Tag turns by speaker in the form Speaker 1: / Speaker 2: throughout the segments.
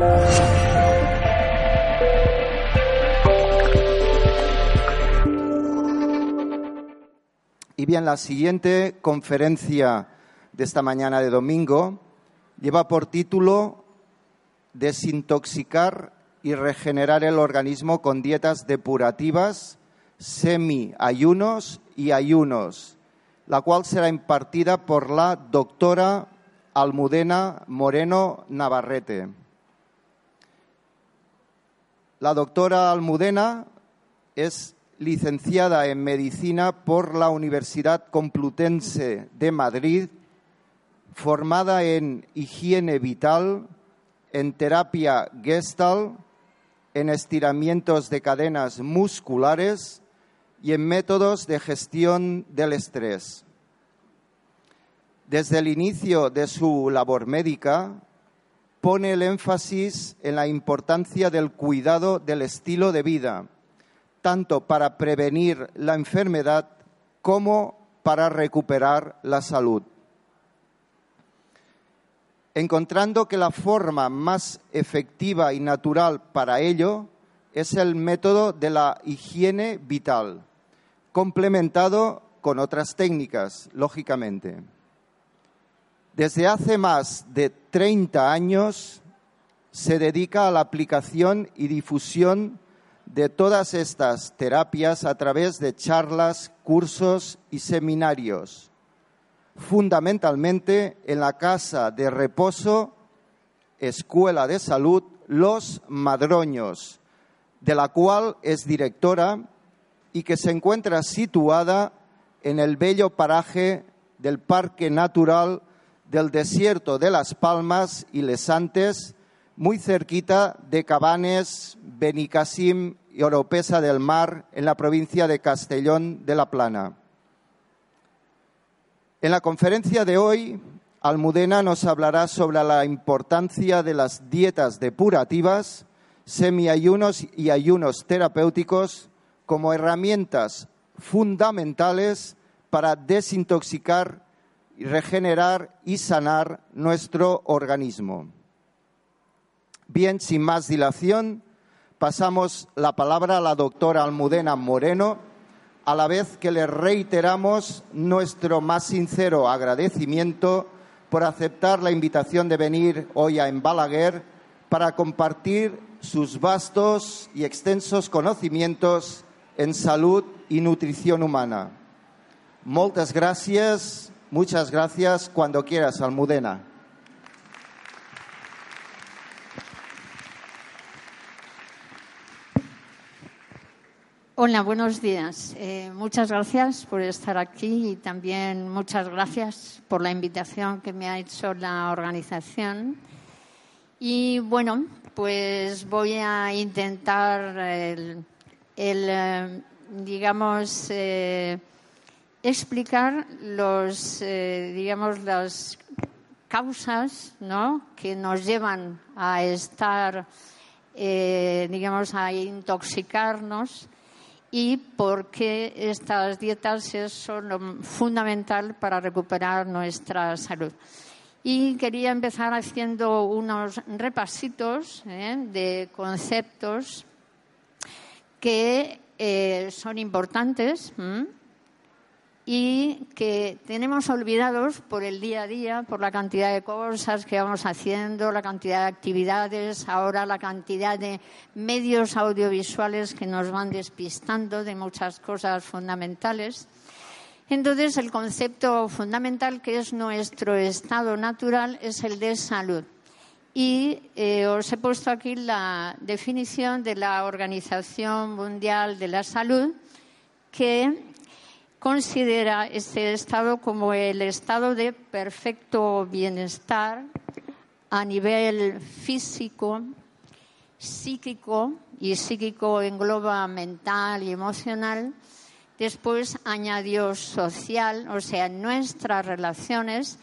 Speaker 1: Y bien, la siguiente conferencia de esta mañana de domingo lleva por título Desintoxicar y regenerar el organismo con dietas depurativas, semi-ayunos y ayunos, la cual será impartida por la doctora Almudena Moreno Navarrete. La doctora Almudena es licenciada en medicina por la Universidad Complutense de Madrid, formada en higiene vital, en terapia gestal, en estiramientos de cadenas musculares y en métodos de gestión del estrés. Desde el inicio de su labor médica, pone el énfasis en la importancia del cuidado del estilo de vida tanto para prevenir la enfermedad como para recuperar la salud. Encontrando que la forma más efectiva y natural para ello es el método de la higiene vital, complementado con otras técnicas, lógicamente. Desde hace más de 30 años se dedica a la aplicación y difusión de todas estas terapias a través de charlas, cursos y seminarios, fundamentalmente en la Casa de Reposo, Escuela de Salud Los Madroños, de la cual es directora y que se encuentra situada en el bello paraje del Parque Natural del Desierto de las Palmas y Lesantes, muy cerquita de Cabanes, Benicassim y Oropesa del Mar, en la provincia de Castellón de la Plana. En la conferencia de hoy, Almudena nos hablará sobre la importancia de las dietas depurativas, semiayunos y ayunos terapéuticos como herramientas fundamentales para desintoxicar, regenerar y sanar nuestro organismo. Bien, sin más dilación, pasamos la palabra a la doctora Almudena Moreno, a la vez que le reiteramos nuestro más sincero agradecimiento por aceptar la invitación de venir hoy a Embalaguer para compartir sus vastos y extensos conocimientos en salud y nutrición humana. Muchas gracias, muchas gracias cuando quieras, Almudena.
Speaker 2: Hola, buenos días. Eh, muchas gracias por estar aquí y también muchas gracias por la invitación que me ha hecho la organización. Y bueno, pues voy a intentar el, eh, digamos, eh, explicar los, digamos, las causas, ¿no? Que nos llevan a estar, digamos, a intoxicarnos y por qué estas dietas son lo fundamental para recuperar nuestra salud. Y quería empezar haciendo unos repasitos ¿eh? de conceptos que eh, son importantes y que tenemos olvidados por el día a día, por la cantidad de cosas que vamos haciendo, la cantidad de actividades, ahora la cantidad de medios audiovisuales que nos van despistando de muchas cosas fundamentales. Entonces, el concepto fundamental que es nuestro estado natural es el de salud. Y eh, os he puesto aquí la definición de la Organización Mundial de la Salud, que considera este estado como el estado de perfecto bienestar a nivel físico, psíquico, y psíquico engloba mental y emocional. Después añadió social, o sea, nuestras relaciones,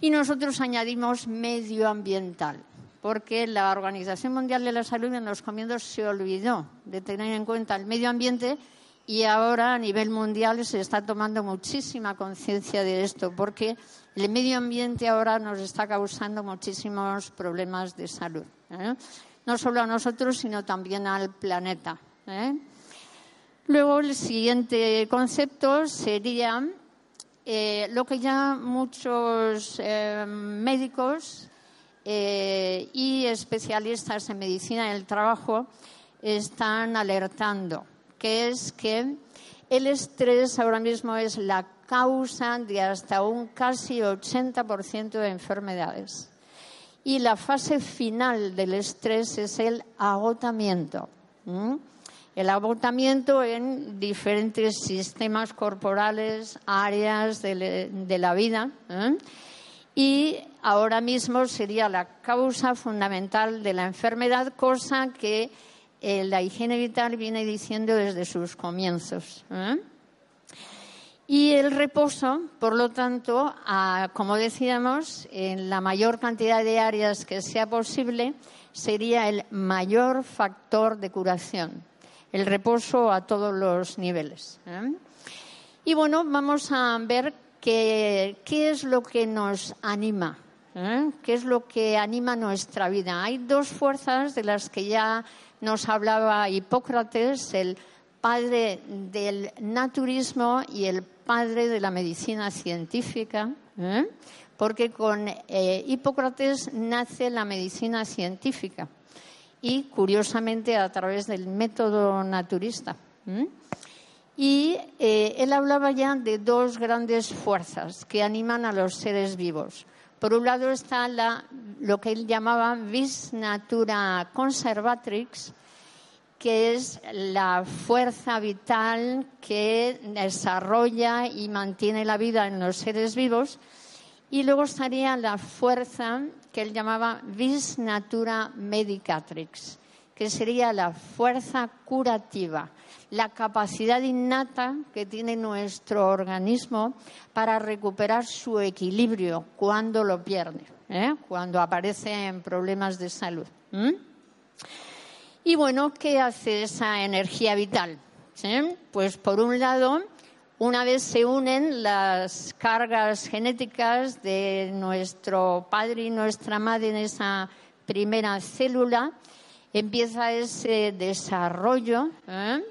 Speaker 2: y nosotros añadimos medioambiental, porque la Organización Mundial de la Salud en los comienzos se olvidó de tener en cuenta el medio ambiente y ahora a nivel mundial se está tomando muchísima conciencia de esto porque el medio ambiente ahora nos está causando muchísimos problemas de salud. ¿eh? No solo a nosotros, sino también al planeta. ¿eh? Luego, el siguiente concepto sería eh, lo que ya muchos médicos y especialistas en medicina del trabajo están alertando que es que el estrés ahora mismo es la causa de hasta un casi 80% de enfermedades. Y la fase final del estrés es el agotamiento. El agotamiento en diferentes sistemas corporales, áreas de, la vida. Y ahora mismo sería la causa fundamental de la enfermedad, cosa que eh, la higiene vital viene diciendo desde sus comienzos. ¿eh? Y el reposo, por lo tanto, como decíamos, en la mayor cantidad de áreas que sea posible, sería el mayor factor de curación. El reposo a todos los niveles. ¿eh? Y bueno, vamos a ver qué, qué es lo que nos anima, qué es lo que anima nuestra vida. Hay dos fuerzas de las que ya nos hablaba Hipócrates, el padre del naturismo y el padre de la medicina científica, ¿eh? porque con eh, Hipócrates nace la medicina científica y curiosamente a través del método naturista. ¿eh? Y él hablaba ya de dos grandes fuerzas que animan a los seres vivos. Por un lado está lo que él llamaba vis natura conservatrix, que es la fuerza vital que desarrolla y mantiene la vida en los seres vivos. Y luego estaría la fuerza que él llamaba vis natura medicatrix, que sería la fuerza curativa, la capacidad innata que tiene nuestro organismo para recuperar su equilibrio cuando lo pierde, ¿eh? cuando aparecen problemas de salud. Y bueno, ¿qué hace esa energía vital? Pues por un lado, una vez se unen las cargas genéticas de nuestro padre y nuestra madre en esa primera célula, empieza ese desarrollo ¿eh?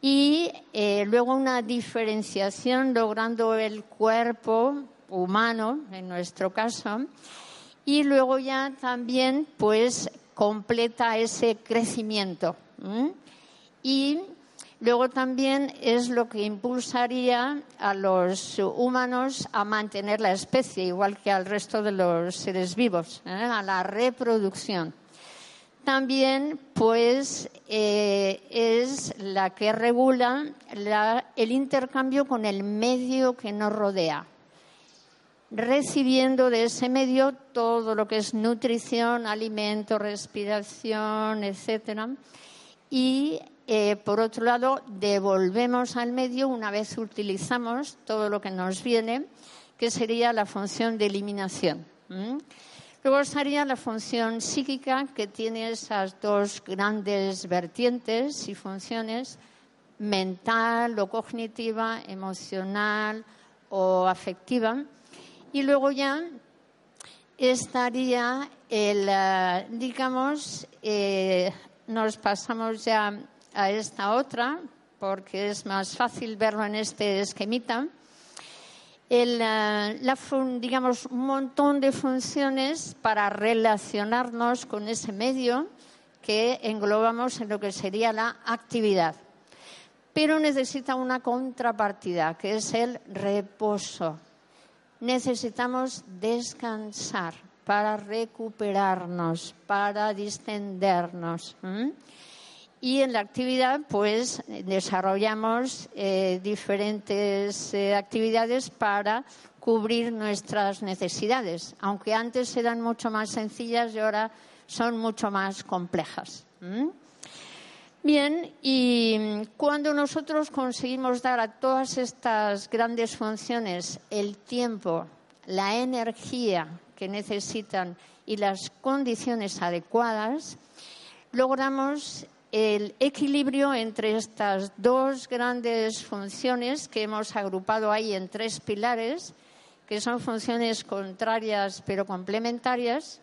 Speaker 2: y eh, luego una diferenciación logrando el cuerpo humano, en nuestro caso, y luego ya también pues completa ese crecimiento. Y luego también es lo que impulsaría a los humanos a mantener la especie, igual que al resto de los seres vivos, ¿eh? a la reproducción también pues eh, es la que regula el intercambio con el medio que nos rodea, recibiendo de ese medio todo lo que es nutrición, alimento, respiración, etcétera, y eh, por otro lado devolvemos al medio una vez utilizamos todo lo que nos viene, que sería la función de eliminación. Luego estaría la función psíquica, que tiene esas dos grandes vertientes y funciones, mental o cognitiva, emocional o afectiva. Y luego ya estaría el, eh, digamos, eh, nos pasamos ya a esta otra, porque es más fácil verlo en este esquemita eh, la, digamos, un montón de funciones para relacionarnos con ese medio que englobamos en lo que sería la actividad. Pero necesita una contrapartida, que es el reposo. Necesitamos descansar para recuperarnos, para distendernos. Y en la actividad, pues, desarrollamos eh, diferentes eh, actividades para cubrir nuestras necesidades, aunque antes eran mucho más sencillas y ahora son mucho más complejas. Bien, y cuando nosotros conseguimos dar a todas estas grandes funciones el tiempo, la energía que necesitan y las condiciones adecuadas, logramos el equilibrio entre estas dos grandes funciones que hemos agrupado ahí en tres pilares, que son funciones contrarias pero complementarias,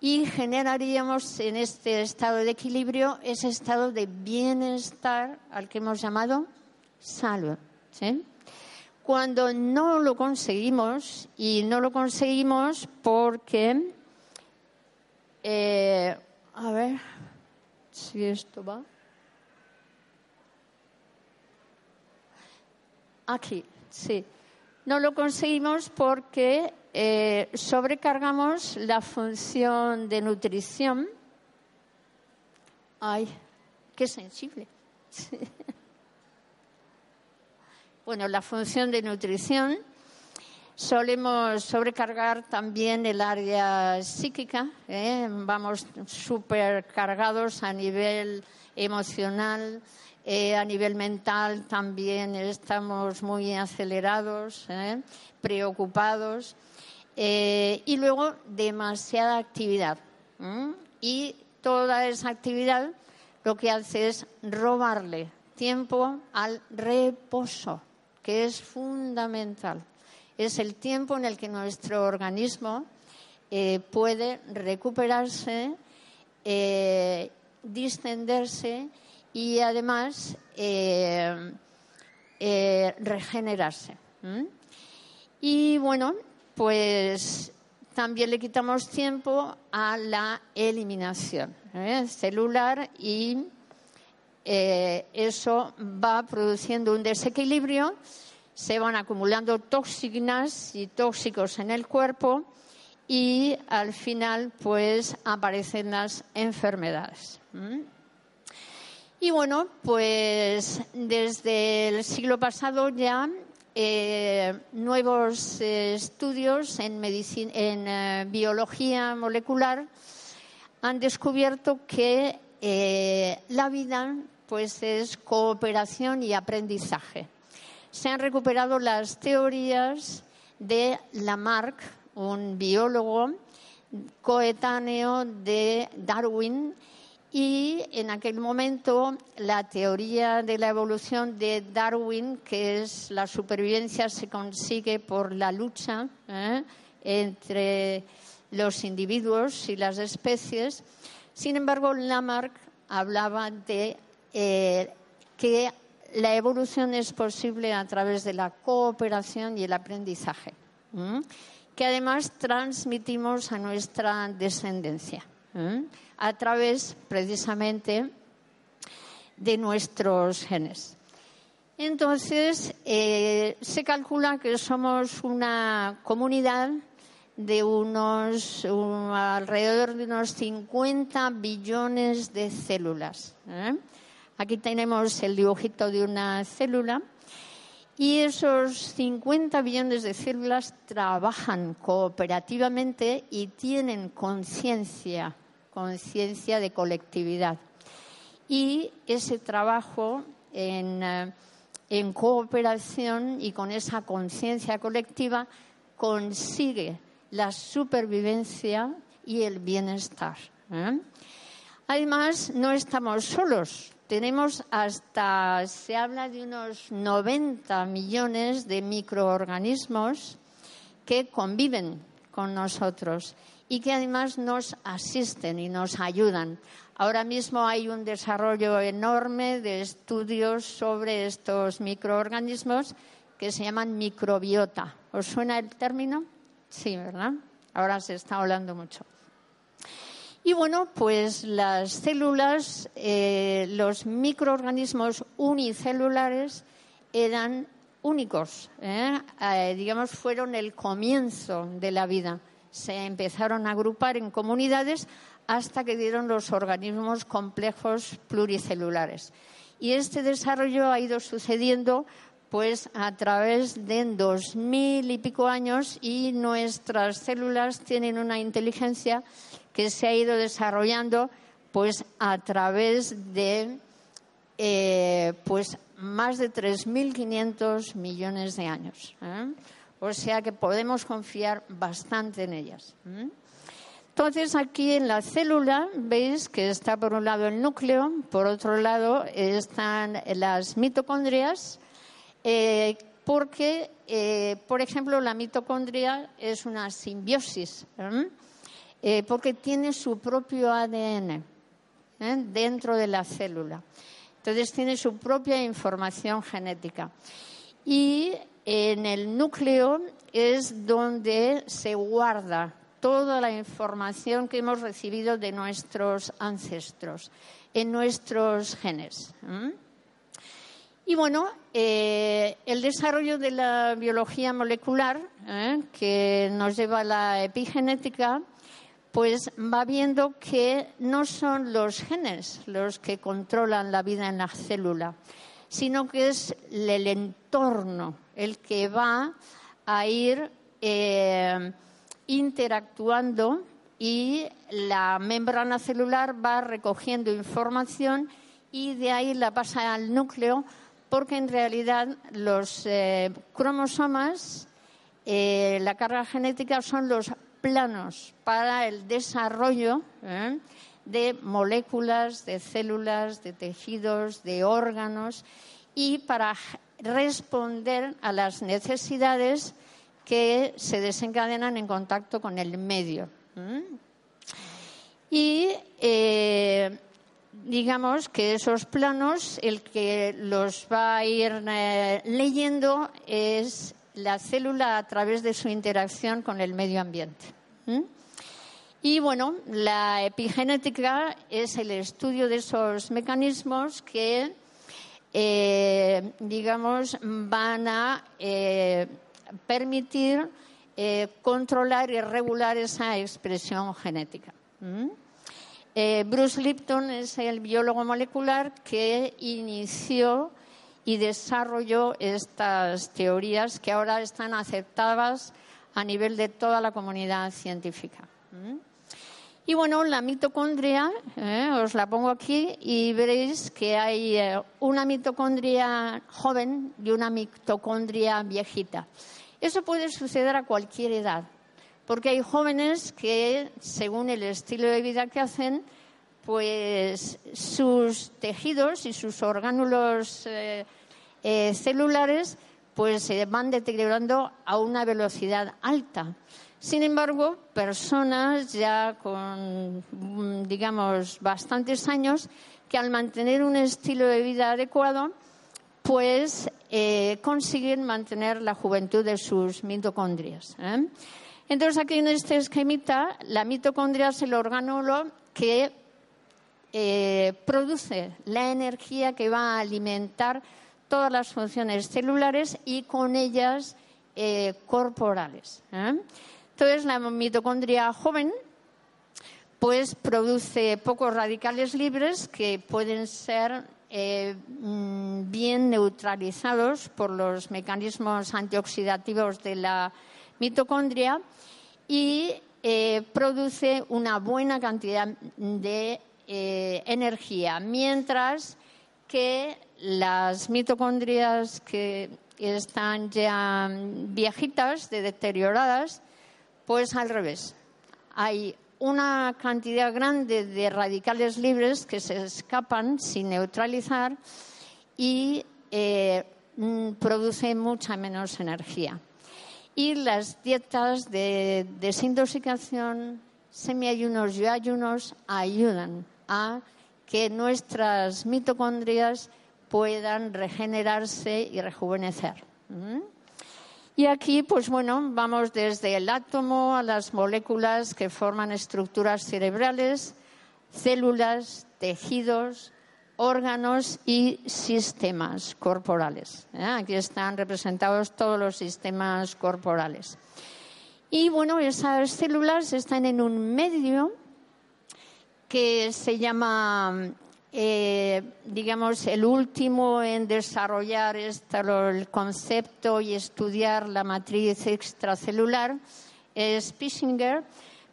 Speaker 2: y generaríamos en este estado de equilibrio ese estado de bienestar al que hemos llamado salud. Cuando no lo conseguimos, y no lo conseguimos porque, eh, a ver si esto va. Aquí, sí. No lo conseguimos porque eh, sobrecargamos la función de nutrición. Ay, qué sensible. bueno, la función de nutrición. Solemos sobrecargar también el área psíquica. ¿eh? Vamos supercargados a nivel emocional, eh, a nivel mental también estamos muy acelerados, preocupados. Eh, y luego demasiada actividad. Y toda esa actividad lo que hace es robarle tiempo al reposo, que es fundamental. Es el tiempo en el que nuestro organismo eh, puede recuperarse, eh, distenderse y además regenerarse. Y bueno, pues también le quitamos tiempo a la eliminación ¿eh? celular y eh, eso va produciendo un desequilibrio, se van acumulando toxinas y tóxicos en el cuerpo y al final pues aparecen las enfermedades. Y bueno, pues desde el siglo pasado ya eh, nuevos eh, estudios en, eh, biología molecular han descubierto que la vida pues es cooperación y aprendizaje. Se han recuperado las teorías de Lamarck, un biólogo coetáneo de Darwin, y en aquel momento la teoría de la evolución de Darwin, que es la supervivencia se consigue por la lucha ¿eh? entre los individuos y las especies. Sin embargo, Lamarck hablaba de eh, que la evolución es posible a través de la cooperación y el aprendizaje, que además transmitimos a nuestra descendencia a través precisamente de nuestros genes. Entonces, eh, se calcula que somos una comunidad de unos alrededor de unos 50 billones de células. Aquí tenemos el dibujito de una célula y esos 50 billones de células trabajan cooperativamente y tienen conciencia conciencia de colectividad. Y ese trabajo en, eh, cooperación y con esa conciencia colectiva consigue la supervivencia y el bienestar. ¿eh? Además, no estamos solos. Tenemos hasta, se habla de unos 90 millones de microorganismos que conviven con nosotros y que además nos asisten y nos ayudan. Ahora mismo hay un desarrollo enorme de estudios sobre estos microorganismos que se llaman microbiota. ¿Os suena el término? Sí, ¿verdad? Ahora se está hablando mucho. Y bueno, pues las células, eh, los microorganismos unicelulares eran únicos, ¿eh? Eh, digamos, fueron el comienzo de la vida se empezaron a agrupar en comunidades hasta que dieron los organismos complejos pluricelulares. Y este desarrollo ha ido sucediendo pues a través de dos mil y pico años y nuestras células tienen una inteligencia que se ha ido desarrollando pues a través de eh, pues más de 3.500 millones de años. ¿eh? O sea que podemos confiar bastante en ellas. Entonces, aquí en la célula veis que está por un lado el núcleo, por otro lado están las mitocondrias, eh, porque, eh, por ejemplo, la mitocondria es una simbiosis, eh, porque tiene su propio ADN dentro de la célula. Entonces, tiene su propia información genética. Y en el núcleo es donde se guarda toda la información que hemos recibido de nuestros ancestros, en nuestros genes. Y bueno, eh, el desarrollo de la biología molecular, ¿eh? que nos lleva a la epigenética, pues va viendo que no son los genes los que controlan la vida en la célula, sino que es el entorno el que va a ir eh, interactuando y la membrana celular va recogiendo información y de ahí la pasa al núcleo porque en realidad los eh, cromosomas, eh, la carga genética son los planos para el desarrollo ¿eh? de moléculas, de células, de tejidos, de órganos y para responder a las necesidades que se desencadenan en contacto con el medio. Y eh, digamos que esos planos, el que los va a ir eh, leyendo es la célula a través de su interacción con el medio ambiente. Y bueno, la epigenética es el estudio de esos mecanismos que, eh, digamos, van a permitir eh, controlar y regular esa expresión genética. Eh, Bruce Lipton es el biólogo molecular que inició y desarrolló estas teorías que ahora están aceptadas a nivel de toda la comunidad científica. Y bueno, la mitocondria, eh, os la pongo aquí y veréis que hay una mitocondria joven y una mitocondria viejita. Eso puede suceder a cualquier edad, porque hay jóvenes que, según el estilo de vida que hacen, pues sus tejidos y sus orgánulos eh, eh, celulares pues se van deteriorando a una velocidad alta. Sin embargo, personas ya con, digamos, bastantes años que al mantener un estilo de vida adecuado, pues eh, consiguen mantener la juventud de sus mitocondrias. Entonces, aquí en este esquemita, la mitocondria es el orgánulo que eh, produce la energía que va a alimentar todas las funciones celulares y con ellas corporales. Entonces, la mitocondria joven pues produce pocos radicales libres que pueden ser eh, mm, bien neutralizados por los mecanismos antioxidativos de la mitocondria y eh, produce una buena cantidad de eh, energía, mientras que las mitocondrias que están ya viejitas, de deterioradas, pues al revés. Hay una cantidad grande de radicales libres que se escapan sin neutralizar y eh, mm, producen mucha menos energía. Y las dietas de desintoxicación, semiayunos y ayunos ayudan a que nuestras mitocondrias puedan regenerarse y rejuvenecer. Y aquí, pues bueno, vamos desde el átomo a las moléculas que forman estructuras cerebrales, células, tejidos, órganos y sistemas corporales. ¿eh? Aquí están representados todos los sistemas corporales. Y bueno, esas células están en un medio que se llama eh, digamos, el último en desarrollar el concepto y estudiar la matriz extracelular es Pischinger,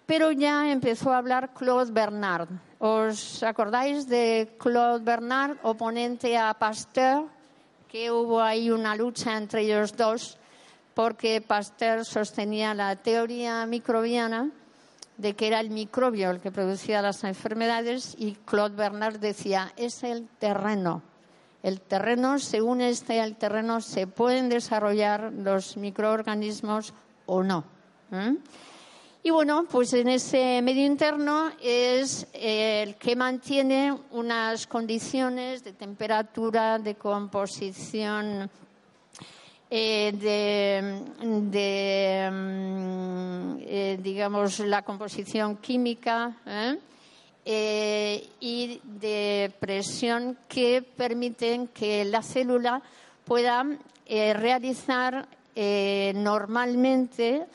Speaker 2: pero ya empezó a hablar Claude Bernard. ¿Os acordáis de Claude Bernard, oponente a Pasteur? Que hubo ahí una lucha entre ellos dos porque Pasteur sostenía la teoría microbiana de que era el microbio el que producía las enfermedades y Claude Bernard decía, es el terreno. El terreno, según este el terreno, se pueden desarrollar los microorganismos o no. Y bueno, pues en ese medio interno es el que mantiene unas condiciones de temperatura, de composición, eh, de, mm, eh, digamos, la composición química ¿eh? y de presión que permiten que la célula pueda realizar normalmente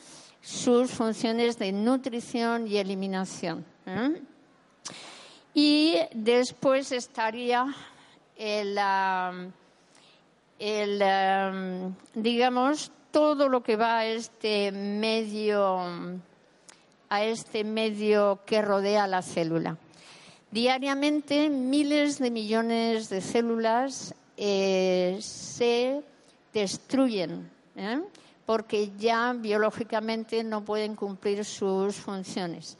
Speaker 2: sus funciones de nutrición y eliminación. Y después estaría el, el, digamos, todo lo que va a este medio, a este medio que rodea la célula. Diariamente miles de millones de células eh, se destruyen. ¿eh? porque ya biológicamente no pueden cumplir sus funciones.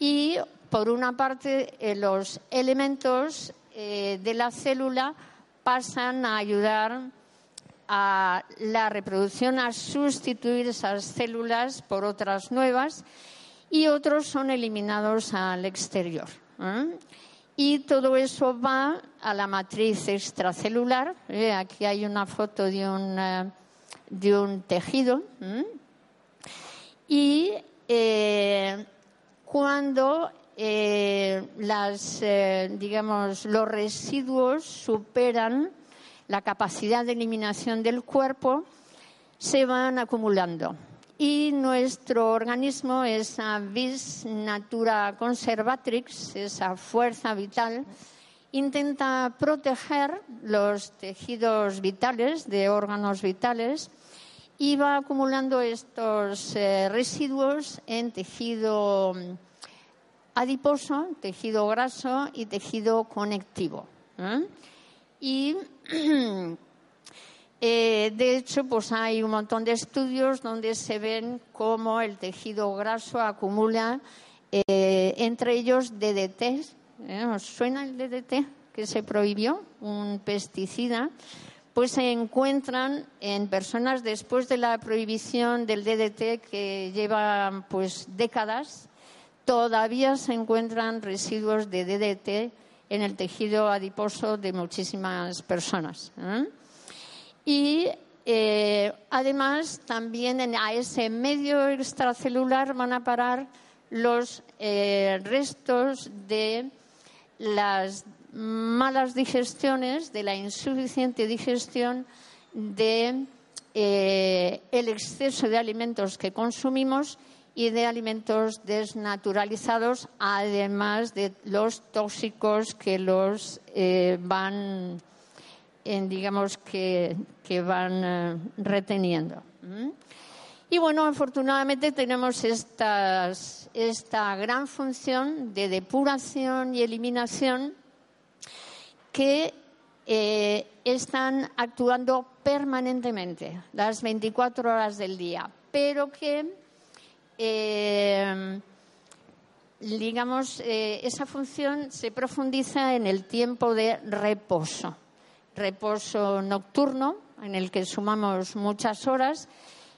Speaker 2: Y, por una parte, eh, los elementos de la célula pasan a ayudar a la reproducción, a sustituir esas células por otras nuevas y otros son eliminados al exterior. Y todo eso va a la matriz extracelular. Eh, aquí hay una foto de un de un tejido. Y eh, cuando eh, eh, digamos, los residuos superan la capacidad de eliminación del cuerpo, se van acumulando. Y nuestro organismo, esa vis natura conservatrix, esa fuerza vital, intenta proteger los tejidos vitales de órganos vitales y va acumulando estos eh, residuos en tejido adiposo, tejido graso y tejido conectivo. ¿eh? Y eh, de hecho, pues hay un montón de estudios donde se ven cómo el tejido graso acumula entre ellos DDT. ¿Os suena el DDT que se prohibió? Un pesticida pues se encuentran en personas después de la prohibición del DDT que lleva pues décadas, todavía se encuentran residuos de DDT en el tejido adiposo de muchísimas personas. ¿eh? Y eh, además también a ese medio extracelular van a parar los eh, restos de las malas digestiones, de la insuficiente digestión, de el exceso de alimentos que consumimos y de alimentos desnaturalizados, además de los tóxicos que los eh, van, digamos, que, van eh, reteniendo. Y bueno, afortunadamente tenemos esta gran función de depuración y eliminación que eh, están actuando permanentemente, las 24 horas del día, pero que, eh, digamos, eh, esa función se profundiza en el tiempo de reposo, reposo nocturno, en el que sumamos muchas horas,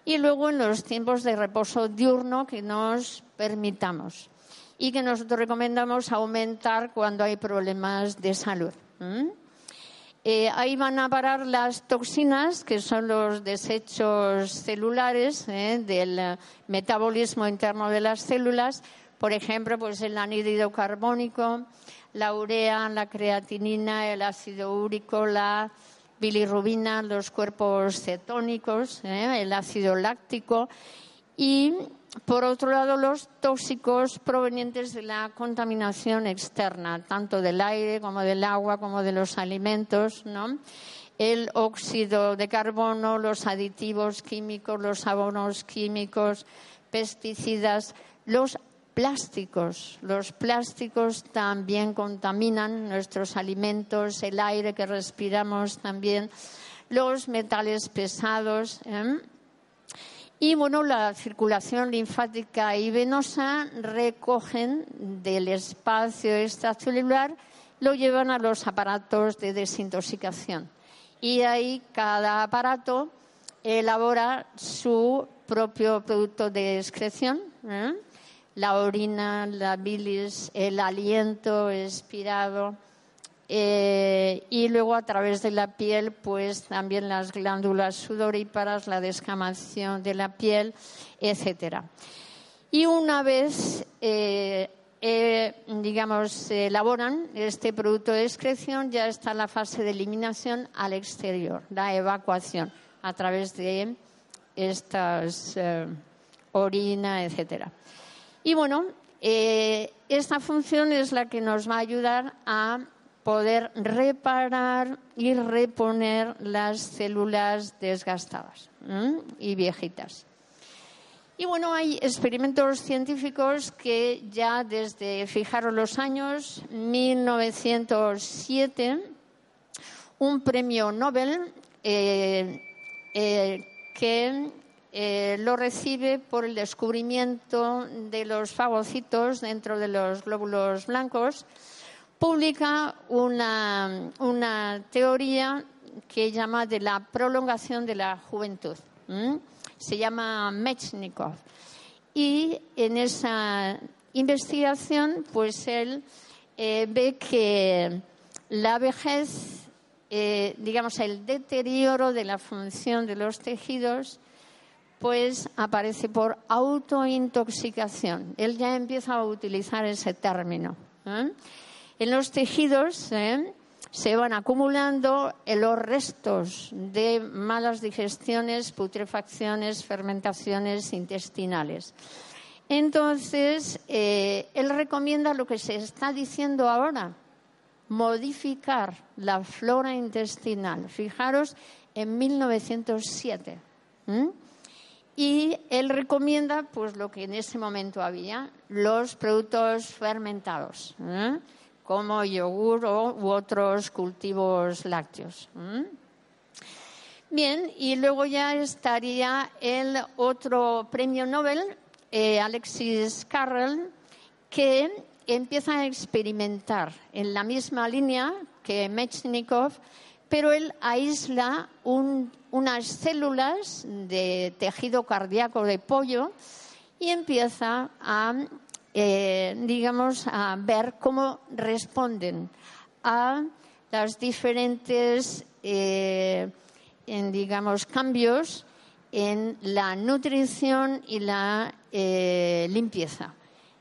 Speaker 2: y luego en los tiempos de reposo diurno que nos permitamos y que nosotros recomendamos aumentar cuando hay problemas de salud. Eh, ahí van a parar las toxinas, que son los desechos celulares eh, del metabolismo interno de las células. Por ejemplo, pues el anhídrido carbónico, la urea, la creatinina, el ácido úrico, la bilirrubina, los cuerpos cetónicos, eh, el ácido láctico y por otro lado, los tóxicos provenientes de la contaminación externa, tanto del aire como del agua, como de los alimentos, ¿no? El óxido de carbono, los aditivos químicos, los abonos químicos, pesticidas, los plásticos. Los plásticos también contaminan nuestros alimentos, el aire que respiramos también, los metales pesados. ¿eh? Y bueno, la circulación linfática y venosa recogen del espacio extracelular, lo llevan a los aparatos de desintoxicación. Y ahí cada aparato elabora su propio producto de excreción, ¿eh? la orina, la bilis, el aliento expirado, eh, y luego a través de la piel, pues también las glándulas sudoríparas, la descamación de la piel, etcétera. Y una vez, eh, eh, digamos, elaboran este producto de excreción, ya está la fase de eliminación al exterior, la evacuación a través de estas orina, etcétera. Y bueno, esta función es la que nos va a ayudar a poder reparar y reponer las células desgastadas y viejitas. Y bueno, hay experimentos científicos que ya desde, fijaros los años, 1907, un premio Nobel eh, eh, que eh, lo recibe por el descubrimiento de los fagocitos dentro de los glóbulos blancos publica una, teoría que llama de la prolongación de la juventud. Se llama Mechnikov. Y en esa investigación, pues él eh, ve que la vejez, eh, digamos, el deterioro de la función de los tejidos, pues aparece por autointoxicación. Él ya empieza a utilizar ese término. En los tejidos ¿eh? se van acumulando los restos de malas digestiones, putrefacciones, fermentaciones intestinales. Entonces, eh, él recomienda lo que se está diciendo ahora, modificar la flora intestinal. Fijaros, en 1907. Y él recomienda, pues, lo que en ese momento había, los productos fermentados como yogur u otros cultivos lácteos. Bien, y luego ya estaría el otro premio Nobel, eh, Alexis Carrel, que empieza a experimentar en la misma línea que Mechnikov, pero él aísla unas células de tejido cardíaco de pollo y empieza a eh, digamos, a ver cómo responden a los diferentes, eh, digamos, cambios en la nutrición y la eh, limpieza.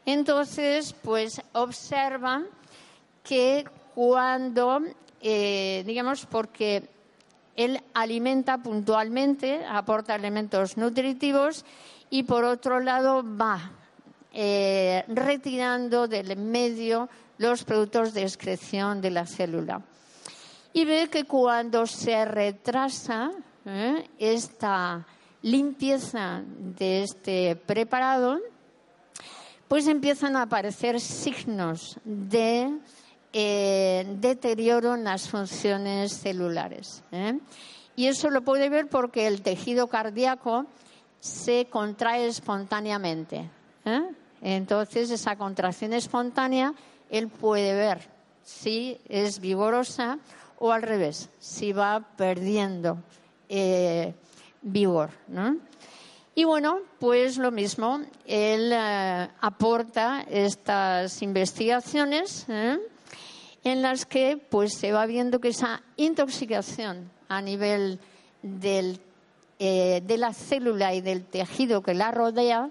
Speaker 2: Entonces, pues observan que cuando, digamos, porque él alimenta puntualmente, aporta elementos nutritivos y por otro lado va eh, retirando del medio los productos de excreción de la célula. Y ve que cuando se retrasa eh, esta limpieza de este preparado, pues empiezan a aparecer signos de eh, deterioro en las funciones celulares. Y eso lo puede ver porque el tejido cardíaco se contrae espontáneamente. Entonces, esa contracción espontánea, él puede ver si es vigorosa o al revés, si va perdiendo eh, vigor. Y bueno, pues lo mismo, él eh, aporta estas investigaciones ¿eh? en las que pues se va viendo que esa intoxicación a nivel de la célula y del tejido que la rodea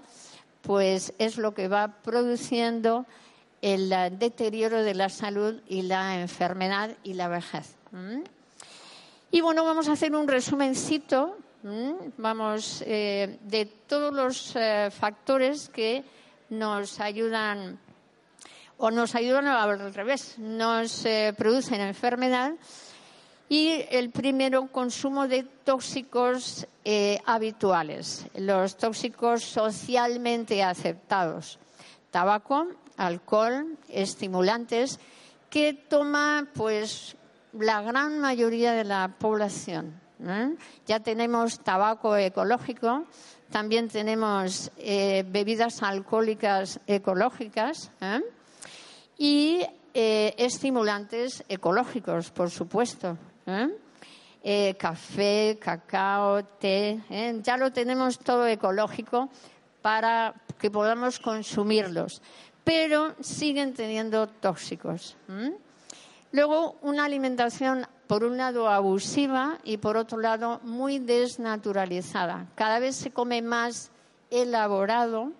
Speaker 2: pues es lo que va produciendo el deterioro de la salud y la enfermedad y la vejez. Y bueno, vamos a hacer un resumencito, vamos, eh, de todos los eh, factores que nos ayudan o nos ayudan al revés, nos eh, producen enfermedad y el primero, consumo de tóxicos eh, habituales, los tóxicos socialmente aceptados. Tabaco, alcohol, estimulantes, que toma pues la gran mayoría de la población. Ya tenemos tabaco ecológico, también tenemos eh, bebidas alcohólicas ecológicas ¿eh? y estimulantes ecológicos, por supuesto. Café, cacao, té, ya lo tenemos todo ecológico para que podamos consumirlos, pero siguen teniendo tóxicos. Luego, una alimentación, por un lado, abusiva y, por otro lado, muy desnaturalizada. Cada vez se come más elaborado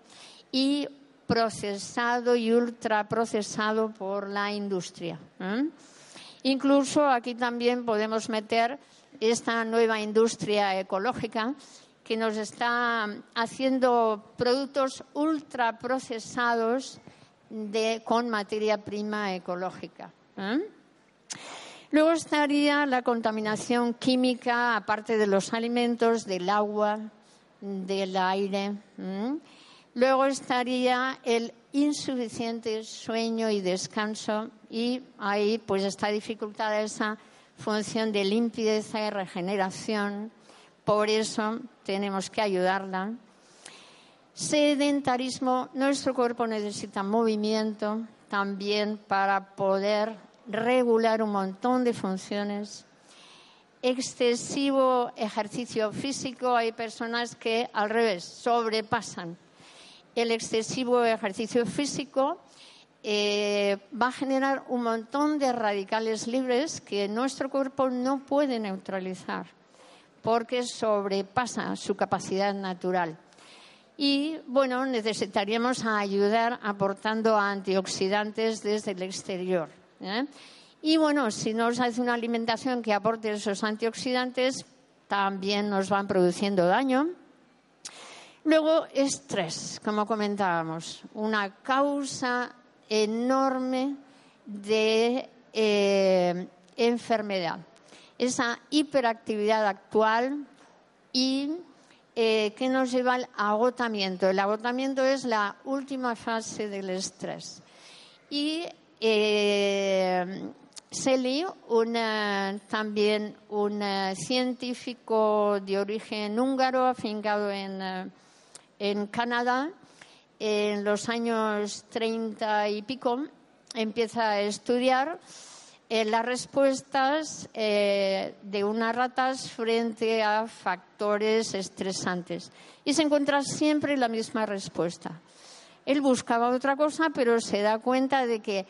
Speaker 2: y procesado y ultraprocesado por la industria. Incluso aquí también podemos meter esta nueva industria ecológica que nos está haciendo productos ultraprocesados de, con materia prima ecológica. Luego estaría la contaminación química, aparte de los alimentos, del agua, del aire. Luego estaría el insuficiente sueño y descanso y ahí pues está dificultada esa función de limpieza y regeneración. Por eso tenemos que ayudarla. Sedentarismo, nuestro cuerpo necesita movimiento también para poder regular un montón de funciones. Excesivo ejercicio físico, hay personas que al revés sobrepasan. El excesivo ejercicio físico eh, va a generar un montón de radicales libres que nuestro cuerpo no puede neutralizar porque sobrepasa su capacidad natural. Y bueno, necesitaríamos ayudar aportando antioxidantes desde el exterior. ¿eh? Y bueno, si nos hace una alimentación que aporte esos antioxidantes, también nos van produciendo daño. Luego, estrés, como comentábamos, una causa enorme de eh, enfermedad. Esa hiperactividad actual y eh, que nos lleva al agotamiento. El agotamiento es la última fase del estrés. Y eh, también un científico de origen húngaro, afincado en, eh, en Canadá, en los años 30 y pico, empieza a estudiar eh, las respuestas eh, de unas ratas frente a factores estresantes. Y se encuentra siempre la misma respuesta. Él buscaba otra cosa, pero se da cuenta de que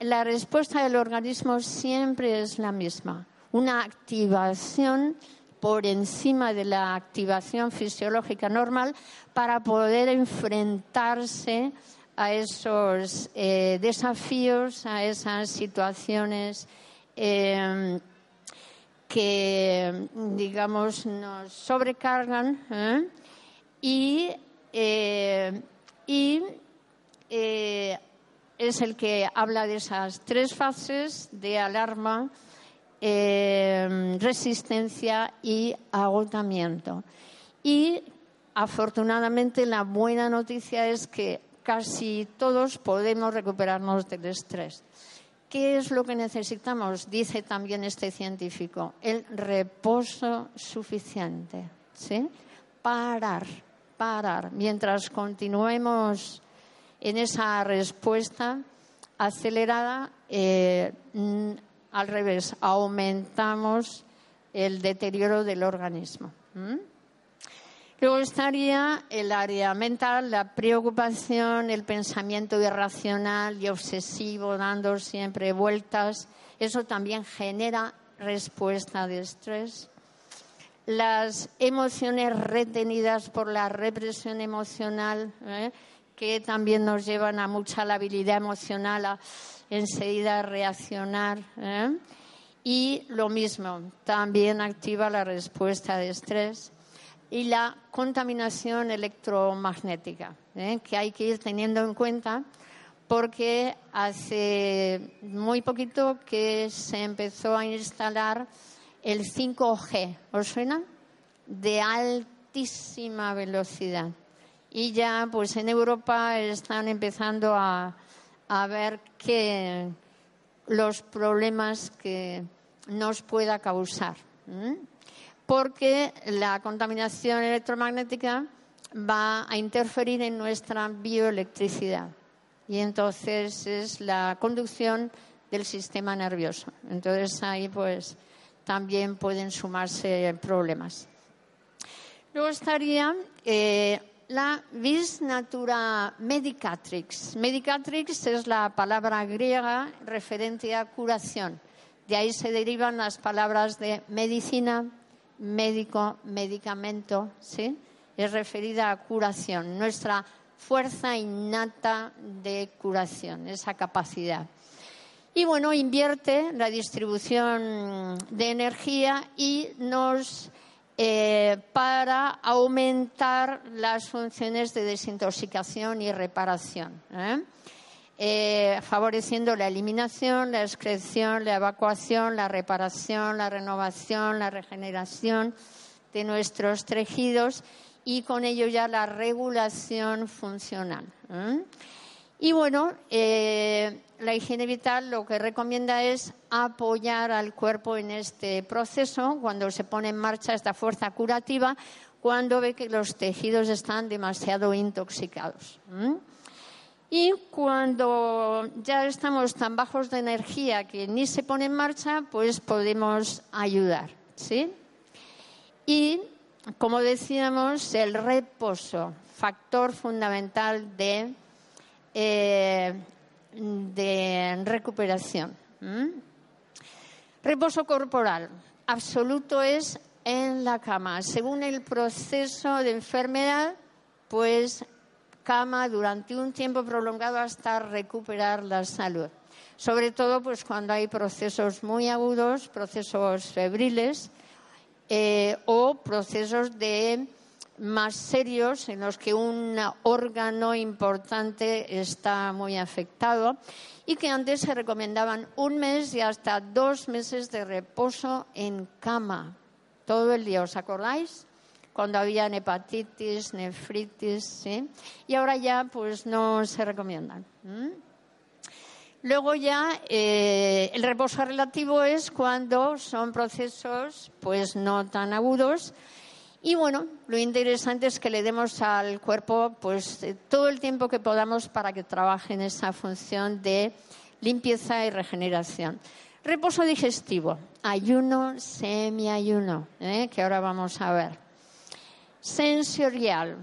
Speaker 2: la respuesta del organismo siempre es la misma. Una activación por encima de la activación fisiológica normal para poder enfrentarse a esos eh, desafíos, a esas situaciones em, que, digamos, nos sobrecargan ¿eh? y, eh, y es el que habla de esas tres fases de alarma, em, resistencia y agotamiento. Y afortunadamente la buena noticia es que casi todos podemos recuperarnos del estrés. ¿Qué es lo que necesitamos? Dice también este científico, el reposo suficiente. ¿sí? Parar, parar. Mientras continuemos en esa respuesta acelerada, eh, al revés, aumentamos el deterioro del organismo. Luego estaría el área mental, la preocupación, el pensamiento irracional y obsesivo, dando siempre vueltas. Eso también genera respuesta de estrés. Las emociones retenidas por la represión emocional, ¿eh? que también nos llevan a mucha labilidad emocional, a enseguida reaccionar. ¿eh? Y lo mismo, también activa la respuesta de estrés y la contaminación electromagnética, ¿eh? que hay que ir teniendo en cuenta porque hace muy poquito que se empezó a instalar el 5G, ¿os suena? De altísima velocidad. Y ya, pues en Europa están empezando a, a ver que los problemas que nos pueda causar. porque la contaminación electromagnética va a interferir en nuestra bioelectricidad y entonces es la conducción del sistema nervioso. Entonces ahí pues también pueden sumarse problemas. Luego estaría eh, la vis natura medicatrix. Medicatrix es la palabra griega referente a curación. De ahí se derivan las palabras de medicina, médico, medicamento, ¿sí? Es referida a curación, nuestra fuerza innata de curación, esa capacidad. Y bueno, invierte la distribución de energía y nos eh, para aumentar las funciones de desintoxicación y reparación, ¿eh? Eh, favoreciendo la eliminación, la excreción, la evacuación, la reparación, la renovación, la regeneración de nuestros tejidos y con ello ya la regulación funcional. Y bueno, la higiene vital lo que recomienda es apoyar al cuerpo en este proceso cuando se pone en marcha esta fuerza curativa, cuando ve que los tejidos están demasiado intoxicados. Y cuando ya estamos tan bajos de energía que ni se pone en marcha, pues podemos ayudar. ¿sí? Y, como decíamos, el reposo, factor fundamental de eh, de recuperación. Reposo corporal absoluto es en la cama. Según el proceso de enfermedad, pues cama durante un tiempo prolongado hasta recuperar la salud. Sobre todo pues cuando hay procesos muy agudos, procesos febriles eh, o procesos de más serios en los que un órgano importante está muy afectado y que antes se recomendaban un mes y hasta dos meses de reposo en cama todo el día. ¿Os acordáis? Cuando había hepatitis, nefritis, ¿sí? Y ahora ya pues no se recomiendan. Luego ya eh, el reposo relativo es cuando son procesos pues no tan agudos y bueno, lo interesante es que le demos al cuerpo pues eh, todo el tiempo que podamos para que trabaje en esa función de limpieza y regeneración. Reposo digestivo, ayuno, semiayuno, ¿eh? que ahora vamos a ver. Sensorial,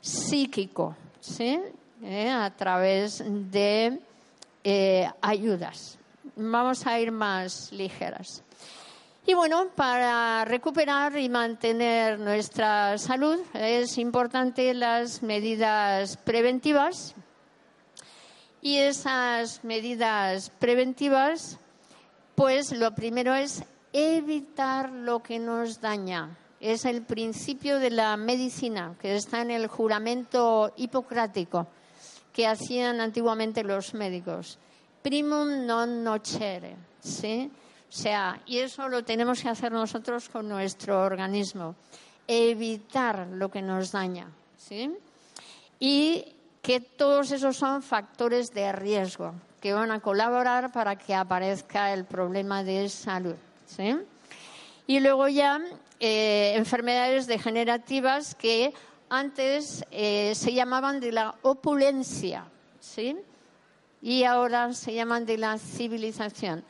Speaker 2: psíquico, ¿sí? ¿Eh? a través de ayudas. Vamos a ir más ligeras. Y bueno, para recuperar y mantener nuestra salud es importante las medidas preventivas. Y esas medidas preventivas, pues lo primero es evitar lo que nos daña. Es el principio de la medicina que está en el juramento hipocrático que hacían antiguamente los médicos. Primum non nocere, ¿sí? O sea, y eso lo tenemos que hacer nosotros con nuestro organismo, evitar lo que nos daña, ¿sí? Y que todos esos son factores de riesgo que van a colaborar para que aparezca el problema de salud, ¿sí? Y luego ya eh, enfermedades degenerativas que antes eh, se llamaban de la opulencia, ¿sí? Y ahora se llaman de la civilización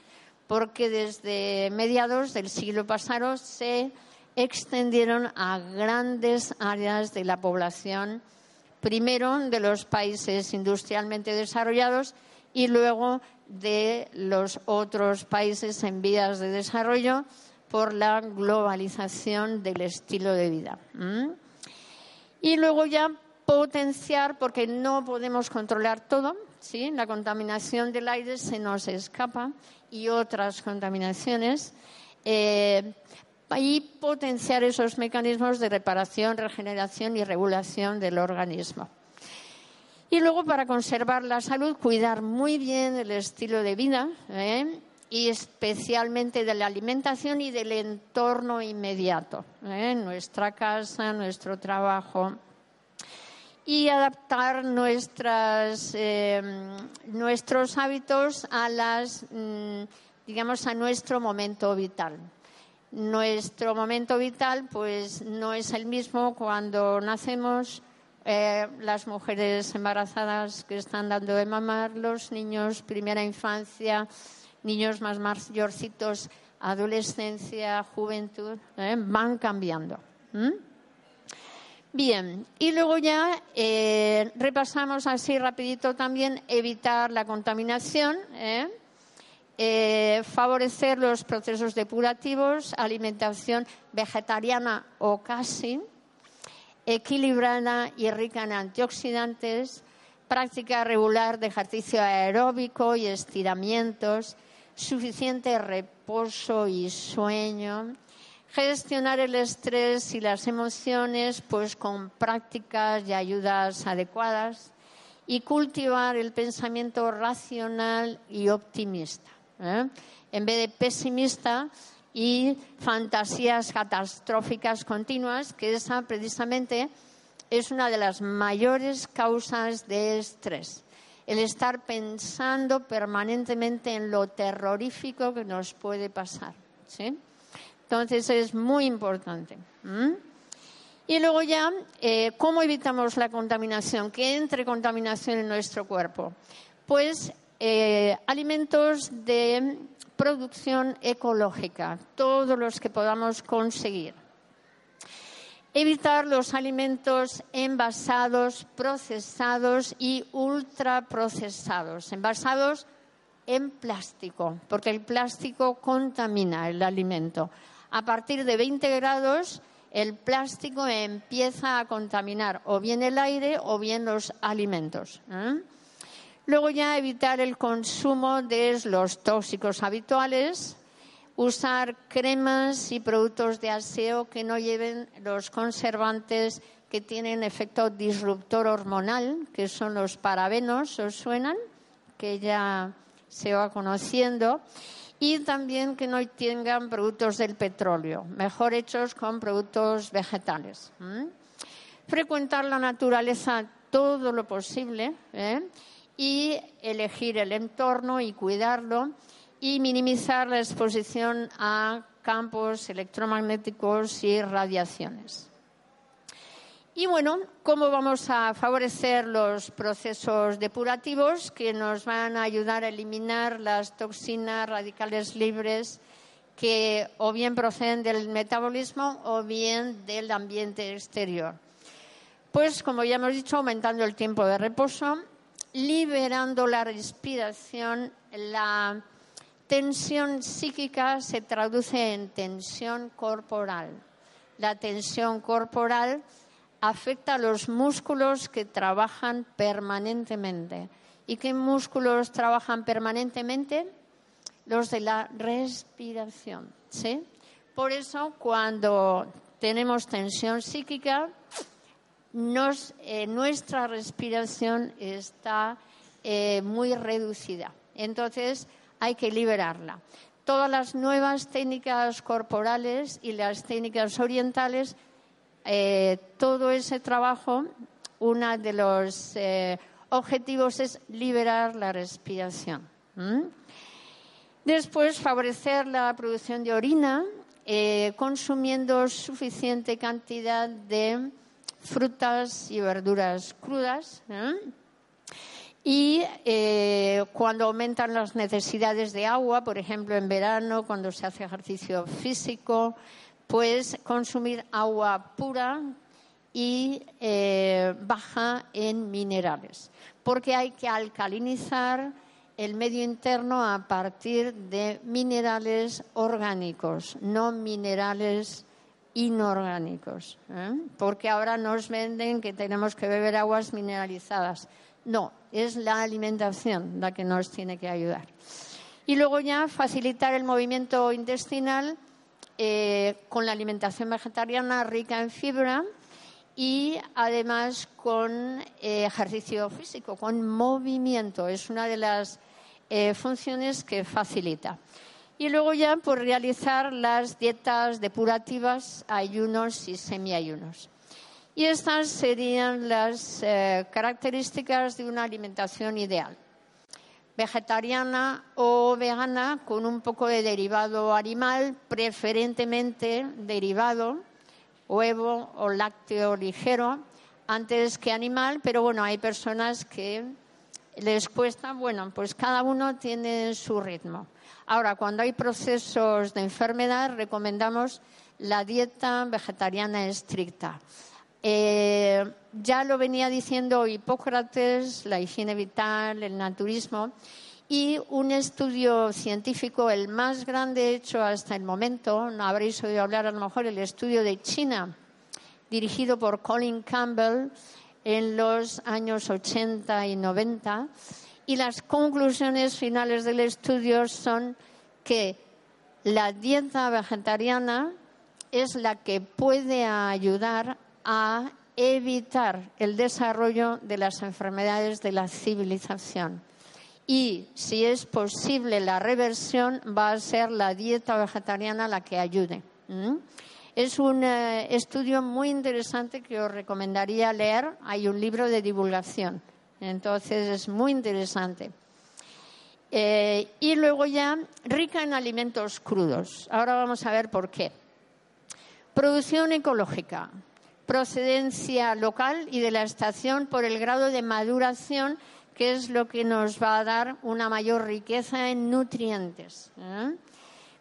Speaker 2: porque desde mediados del siglo pasado se extendieron a grandes áreas de la población, primero de los países industrialmente desarrollados y luego de los otros países en vías de desarrollo por la globalización del estilo de vida. Y luego ya potenciar, porque no podemos controlar todo, ¿sí? la contaminación del aire se nos escapa y otras contaminaciones eh, y potenciar esos mecanismos de reparación, regeneración y regulación del organismo. Y luego, para conservar la salud, cuidar muy bien el estilo de vida ¿eh? y especialmente de la alimentación y del entorno inmediato, ¿eh? nuestra casa, nuestro trabajo, y adaptar nuestras, eh, nuestros hábitos a las, mm, digamos, a nuestro momento vital. nuestro momento vital pues no es el mismo cuando nacemos eh, las mujeres embarazadas que están dando de mamar, los niños primera infancia, niños más mayorcitos, adolescencia, juventud, eh, van cambiando. Bien, y luego ya eh, repasamos así rapidito también evitar la contaminación, ¿eh? Eh, favorecer los procesos depurativos, alimentación vegetariana o casi, equilibrada y rica en antioxidantes, práctica regular de ejercicio aeróbico y estiramientos, suficiente reposo y sueño, gestionar el estrés y las emociones pues con prácticas y ayudas adecuadas y cultivar el pensamiento racional y optimista. ¿eh? En vez de pesimista y fantasías catastróficas continuas, que esa precisamente es una de las mayores causas de estrés. El estar pensando permanentemente en lo terrorífico que nos puede pasar. ¿sí? Entonces es muy importante. Y luego ya, eh, ¿cómo evitamos la contaminación? Que entre contaminación en nuestro cuerpo. Pues eh, alimentos de producción ecológica, todos los que podamos conseguir. Evitar los alimentos envasados, procesados y ultraprocesados. Envasados en plástico, porque el plástico contamina el alimento a partir de 20 grados el plástico empieza a contaminar o bien el aire o bien los alimentos. ¿eh? Luego ya evitar el consumo de los tóxicos habituales, usar cremas y productos de aseo que no lleven los conservantes que tienen efecto disruptor hormonal, que son los parabenos, ¿os suenan? Que ya se va conociendo y también que no tengan productos del petróleo, mejor hechos con productos vegetales. Frecuentar la naturaleza todo lo posible ¿eh? y elegir el entorno y cuidarlo y minimizar la exposición a campos electromagnéticos y radiaciones. Y bueno, ¿cómo vamos a favorecer los procesos depurativos que nos van a ayudar a eliminar las toxinas radicales libres que o bien proceden del metabolismo o bien del ambiente exterior? Pues, como ya hemos dicho, aumentando el tiempo de reposo, liberando la respiración, la tensión psíquica se traduce en tensión corporal. La tensión corporal afecta a los músculos que trabajan permanentemente. ¿Y qué músculos trabajan permanentemente? Los de la respiración. ¿sí? Por eso, cuando tenemos tensión psíquica, eh, nuestra respiración está eh, muy reducida. Entonces, hay que liberarla. Todas las nuevas técnicas corporales y las técnicas orientales eh, todo ese trabajo, uno de los eh, objetivos es liberar la respiración. Después, favorecer la producción de orina eh, consumiendo suficiente cantidad de frutas y verduras crudas. Y cuando aumentan las necesidades de agua, por ejemplo en verano, cuando se hace ejercicio físico, pues consumir agua pura y eh, baja en minerales, porque hay que alcalinizar el medio interno a partir de minerales orgánicos, no minerales inorgánicos, ¿eh? porque ahora nos venden que tenemos que beber aguas mineralizadas. No, es la alimentación la que nos tiene que ayudar. Y luego ya facilitar el movimiento intestinal eh, con la alimentación vegetariana rica en fibra y además con eh, ejercicio físico, con movimiento. Es una de las eh, funciones que facilita. Y luego ya por realizar las dietas depurativas, ayunos y semiayunos. Y estas serían las características de una alimentación ideal. Vegetariana o vegana con un poco de derivado animal, preferentemente derivado, huevo o lácteo ligero, antes que animal, pero bueno, hay personas que les cuesta, bueno, pues cada uno tiene su ritmo. Ahora, cuando hay procesos de enfermedad, recomendamos la dieta vegetariana estricta. Eh, ya lo venía diciendo Hipócrates, la higiene vital, el naturismo, y un estudio científico, el más grande hecho hasta el momento, no habréis oído hablar a lo mejor, el estudio de China, dirigido por Colin Campbell en los años 80 y 90, y las conclusiones finales del estudio son que la dieta vegetariana es la que puede ayudar a evitar el desarrollo de las enfermedades de la civilización. Y si es posible la reversión, va a ser la dieta vegetariana la que ayude. Es un eh, estudio muy interesante que os recomendaría leer. Hay un libro de divulgación. Entonces es muy interesante. Eh, y luego ya, rica en alimentos crudos. Ahora vamos a ver por qué. Producción ecológica procedencia local y de la estación por el grado de maduración, que es lo que nos va a dar una mayor riqueza en nutrientes. ¿eh?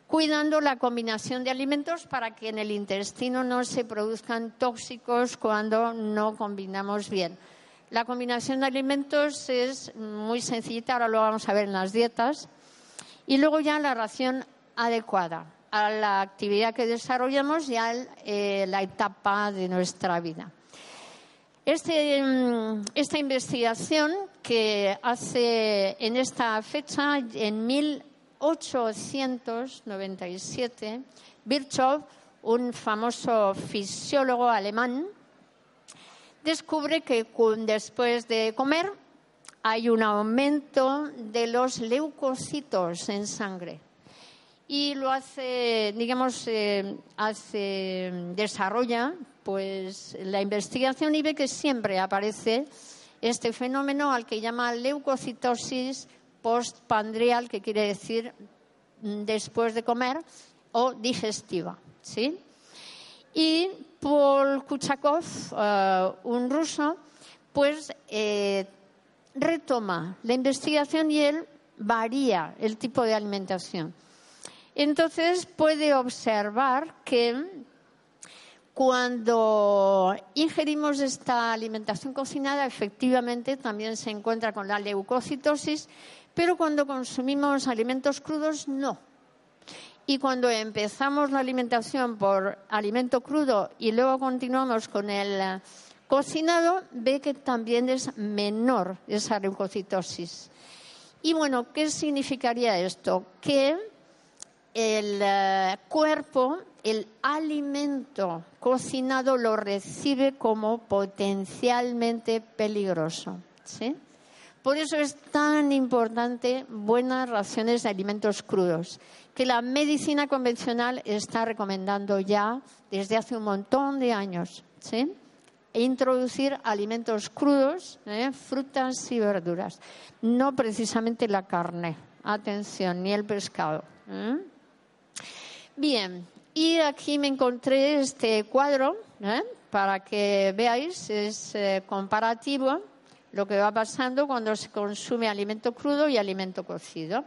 Speaker 2: Cuidando la combinación de alimentos para que en el intestino no se produzcan tóxicos cuando no combinamos bien. La combinación de alimentos es muy sencillita, ahora lo vamos a ver en las dietas. Y luego ya la ración adecuada a la actividad que desarrollamos y a eh, la etapa de nuestra vida. Este, mm, esta investigación que hace en esta fecha, en 1897, Virchow, un famoso fisiólogo alemán, descubre que después de comer hay un aumento de los leucocitos en sangre y lo hace, digamos, eh, hace, desarrolla pues la investigación y ve que siempre aparece este fenómeno al que llama leucocitosis postpandrial, que quiere decir mm, después de comer, o digestiva, ¿sí? Y Paul Kuchakov, eh, un ruso, pues eh, retoma la investigación y él varía el tipo de alimentación. Entonces puede observar que cuando ingerimos esta alimentación cocinada, efectivamente también se encuentra con la leucocitosis, pero cuando consumimos alimentos crudos, no. Y cuando empezamos la alimentación por alimento crudo y luego continuamos con el cocinado, ve que también es menor esa leucocitosis. Y bueno, ¿qué significaría esto? Que el eh, cuerpo el alimento cocinado lo recibe como potencialmente peligroso. ¿sí? Por eso es tan importante buenas raciones de alimentos crudos, que la medicina convencional está recomendando ya desde hace un montón de años. ¿sí? E introducir alimentos crudos, ¿eh? frutas y verduras, no precisamente la carne, atención, ni el pescado. ¿eh? Bien, y aquí me encontré este cuadro ¿eh? para que veáis, es eh, comparativo lo que va pasando cuando se consume alimento crudo y alimento cocido.